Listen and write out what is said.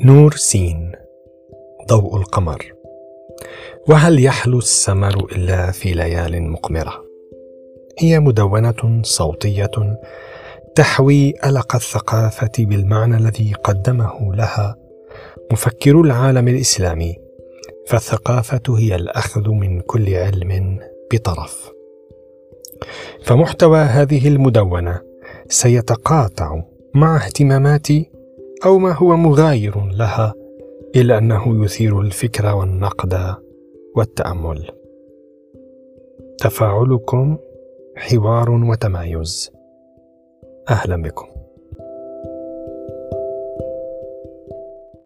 نور سين ضوء القمر. وهل يحلو السمر إلا في ليال مقمرة؟ هي مدونة صوتية تحوي ألق الثقافة بالمعنى الذي قدمه لها مفكر العالم الإسلامي فالثقافة هي الأخذ من كل علم بطرف. فمحتوى هذه المدونة سيتقاطع مع اهتماماتي أو ما هو مغاير لها إلا أنه يثير الفكر والنقد والتأمل. تفاعلكم حوار وتمايز. أهلا بكم.